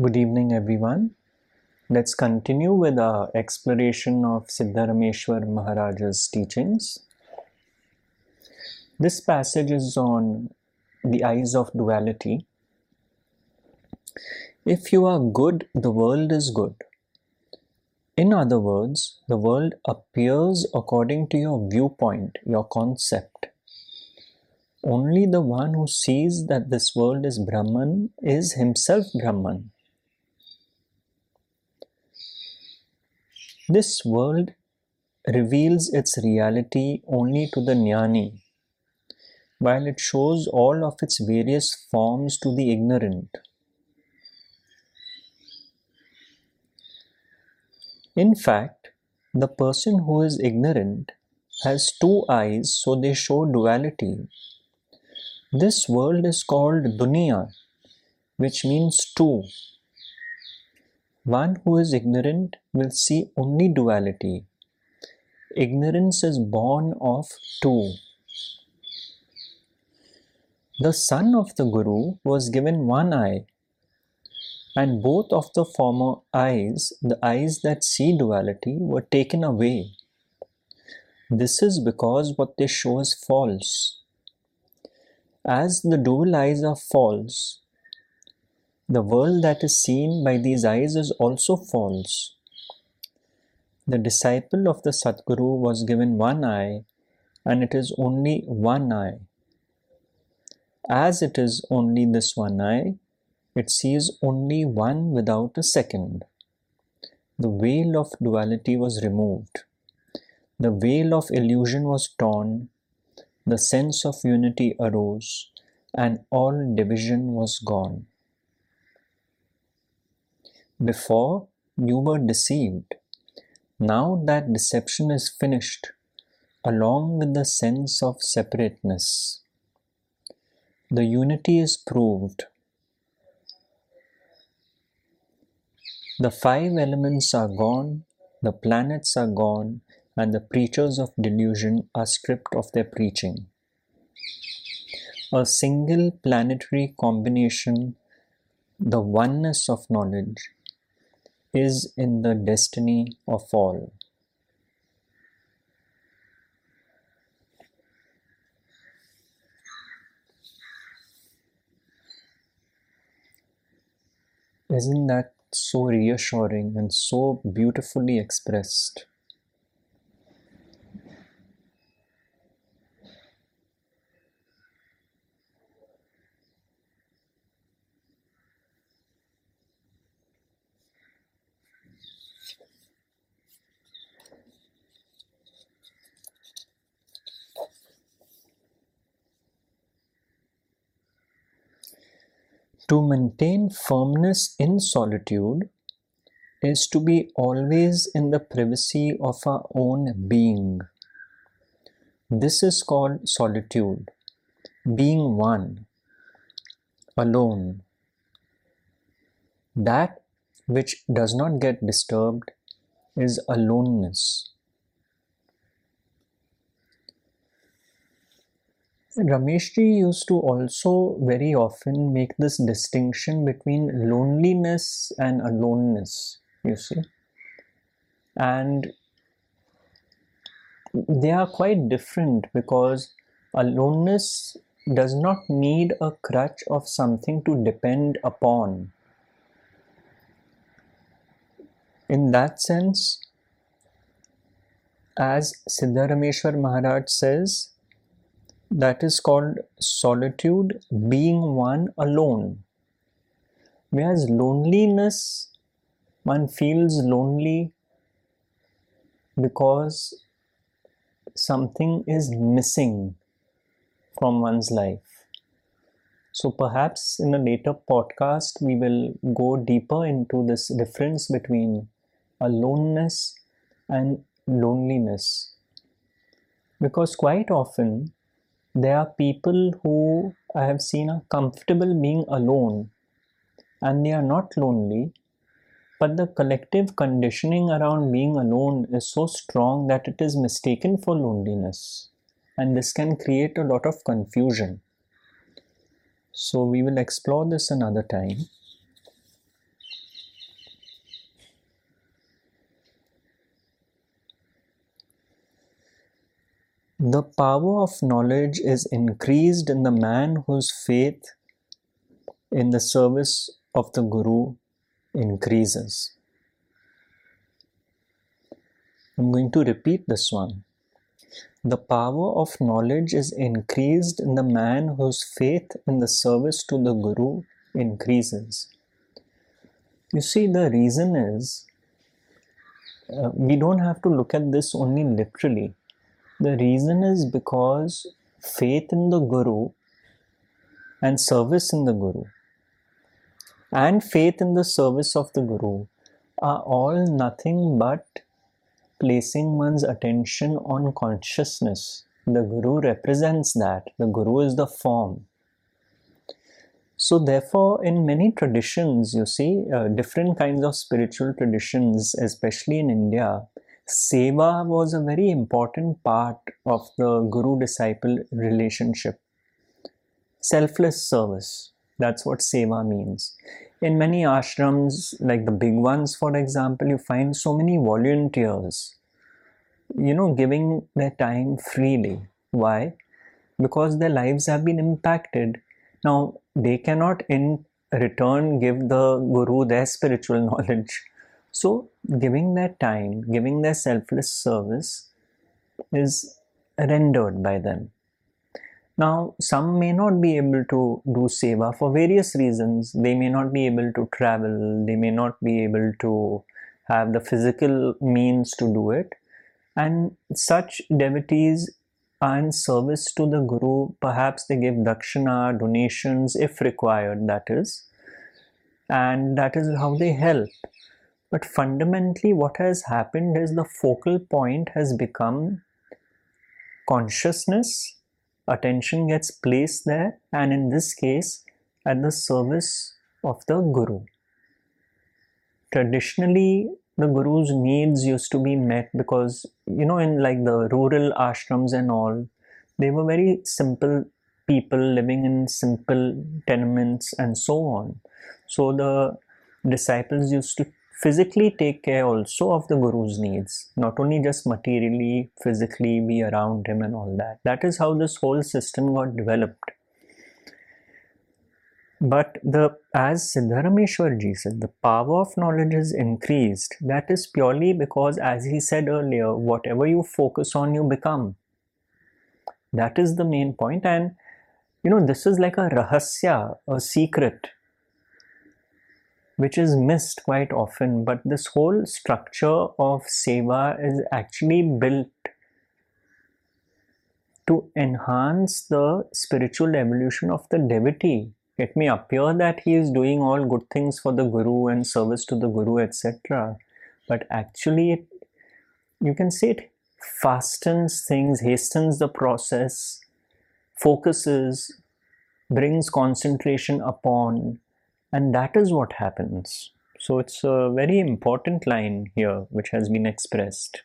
Good evening, everyone. Let's continue with our exploration of Siddharameshwar Maharaja's teachings. This passage is on the eyes of duality. If you are good, the world is good. In other words, the world appears according to your viewpoint, your concept. Only the one who sees that this world is Brahman is himself Brahman. This world reveals its reality only to the jnani, while it shows all of its various forms to the ignorant. In fact, the person who is ignorant has two eyes, so they show duality. This world is called dunya, which means two. One who is ignorant will see only duality. Ignorance is born of two. The son of the Guru was given one eye, and both of the former eyes, the eyes that see duality, were taken away. This is because what they show is false. As the dual eyes are false, the world that is seen by these eyes is also false. The disciple of the Sadguru was given one eye, and it is only one eye. As it is only this one eye, it sees only one without a second. The veil of duality was removed. The veil of illusion was torn. The sense of unity arose, and all division was gone. Before, you were deceived. Now that deception is finished, along with the sense of separateness. The unity is proved. The five elements are gone, the planets are gone, and the preachers of delusion are stripped of their preaching. A single planetary combination, the oneness of knowledge, is in the destiny of all. Isn't that so reassuring and so beautifully expressed? To maintain firmness in solitude is to be always in the privacy of our own being. This is called solitude, being one, alone. That which does not get disturbed is aloneness. Rameshji used to also very often make this distinction between loneliness and aloneness, you see. And they are quite different because aloneness does not need a crutch of something to depend upon. In that sense, as Siddharameshwar Maharaj says, that is called solitude, being one alone. Whereas loneliness, one feels lonely because something is missing from one's life. So perhaps in a later podcast, we will go deeper into this difference between aloneness and loneliness. Because quite often, there are people who I have seen are comfortable being alone and they are not lonely, but the collective conditioning around being alone is so strong that it is mistaken for loneliness, and this can create a lot of confusion. So, we will explore this another time. The power of knowledge is increased in the man whose faith in the service of the Guru increases. I'm going to repeat this one. The power of knowledge is increased in the man whose faith in the service to the Guru increases. You see, the reason is uh, we don't have to look at this only literally. The reason is because faith in the Guru and service in the Guru and faith in the service of the Guru are all nothing but placing one's attention on consciousness. The Guru represents that. The Guru is the form. So, therefore, in many traditions, you see, uh, different kinds of spiritual traditions, especially in India, seva was a very important part of the guru disciple relationship. Selfless service, that's what seva means. In many ashrams, like the big ones, for example, you find so many volunteers, you know, giving their time freely. Why? Because their lives have been impacted. Now, they cannot in return give the guru their spiritual knowledge. So, giving their time, giving their selfless service is rendered by them. Now, some may not be able to do seva for various reasons. They may not be able to travel, they may not be able to have the physical means to do it. And such devotees are in service to the Guru. Perhaps they give dakshina, donations, if required, that is. And that is how they help. But fundamentally, what has happened is the focal point has become consciousness. Attention gets placed there. And in this case at the service of the guru. Traditionally the guru's needs used to be met because you know in like the rural ashrams and all they were very simple people living in simple tenements and so on. So the disciples used to physically take care also of the guru's needs not only just materially physically be around him and all that that is how this whole system got developed but the as Siddharameshwarji said, the power of knowledge is increased. That is purely because, as he said earlier, whatever you focus on, you become. That is the main point, and you know this is like a rahasya, a secret which is missed quite often. But this whole structure of seva is actually built to enhance the spiritual evolution of the devotee. It may appear that he is doing all good things for the Guru and service to the Guru, etc. But actually, it, you can say it fastens things, hastens the process, focuses, brings concentration upon, and that is what happens. So it's a very important line here which has been expressed.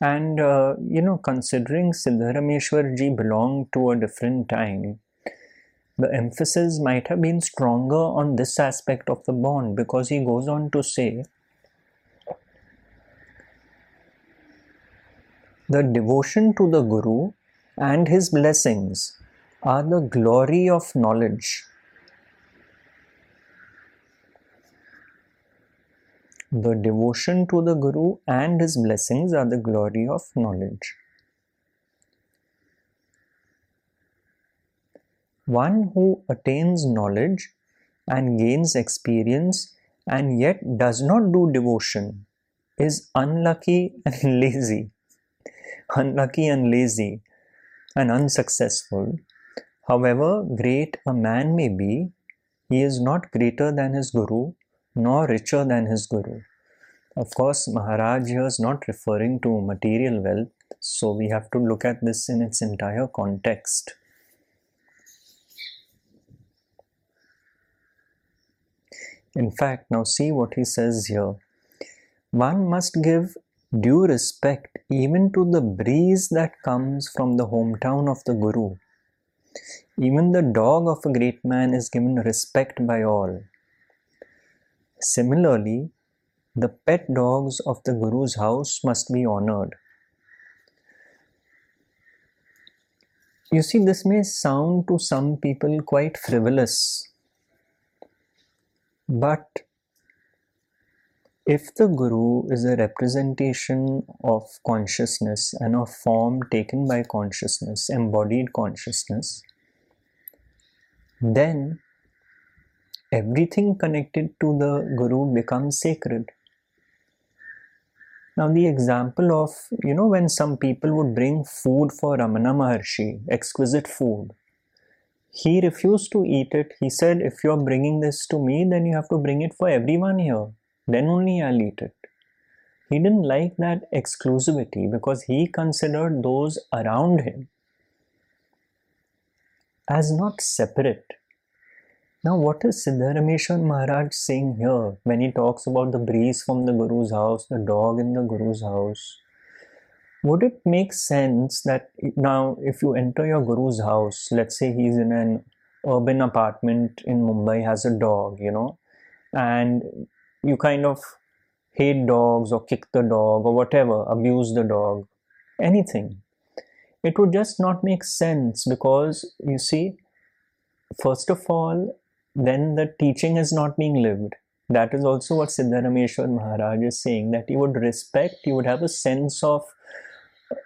And uh, you know, considering Siddharameshwarji belonged to a different time, the emphasis might have been stronger on this aspect of the bond because he goes on to say The devotion to the Guru and his blessings are the glory of knowledge. The devotion to the Guru and his blessings are the glory of knowledge. One who attains knowledge and gains experience and yet does not do devotion is unlucky and lazy unlucky and lazy and unsuccessful, however great a man may be, he is not greater than his Guru nor richer than his Guru. Of course, Maharaj here is not referring to material wealth, so we have to look at this in its entire context. In fact, now see what he says here. One must give due respect even to the breeze that comes from the hometown of the Guru. Even the dog of a great man is given respect by all. Similarly, the pet dogs of the Guru's house must be honored. You see, this may sound to some people quite frivolous, but if the Guru is a representation of consciousness and a form taken by consciousness, embodied consciousness, then everything connected to the Guru becomes sacred. Now, the example of, you know, when some people would bring food for Ramana Maharshi, exquisite food, he refused to eat it. He said, If you're bringing this to me, then you have to bring it for everyone here. Then only I'll eat it. He didn't like that exclusivity because he considered those around him as not separate. Now, what is Siddharameshwar Maharaj saying here when he talks about the breeze from the Guru's house, the dog in the Guru's house? Would it make sense that now, if you enter your Guru's house, let's say he's in an urban apartment in Mumbai, has a dog, you know, and you kind of hate dogs or kick the dog or whatever, abuse the dog, anything it would just not make sense because you see, first of all, then the teaching is not being lived. That is also what Siddharameshwar Maharaj is saying that you would respect, you would have a sense of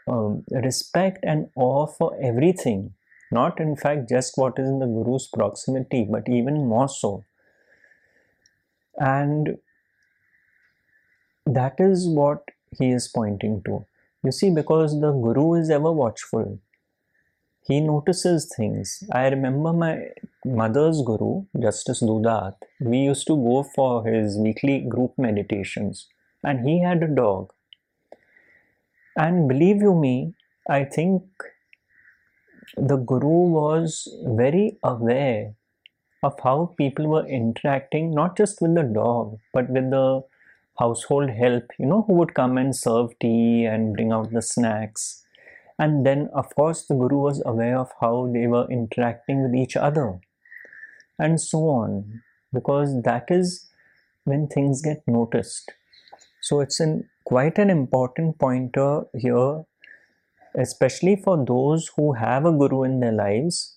um, respect and awe for everything. Not, in fact, just what is in the Guru's proximity, but even more so. And that is what he is pointing to. You see, because the Guru is ever watchful, he notices things. I remember my mother's Guru, Justice Dudat, we used to go for his weekly group meditations, and he had a dog. And believe you me, I think the Guru was very aware of how people were interacting, not just with the dog, but with the household help, you know, who would come and serve tea and bring out the snacks. And then, of course, the Guru was aware of how they were interacting with each other and so on, because that is when things get noticed. So, it's an, quite an important pointer here, especially for those who have a Guru in their lives,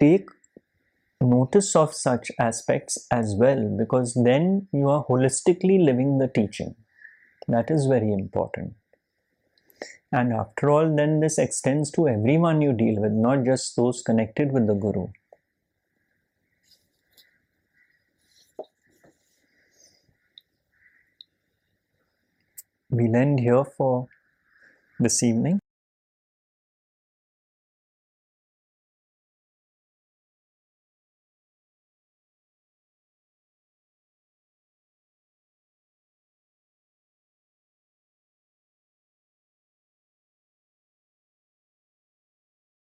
take notice of such aspects as well because then you are holistically living the teaching. That is very important. And after all, then this extends to everyone you deal with, not just those connected with the Guru. We'll end here for this evening.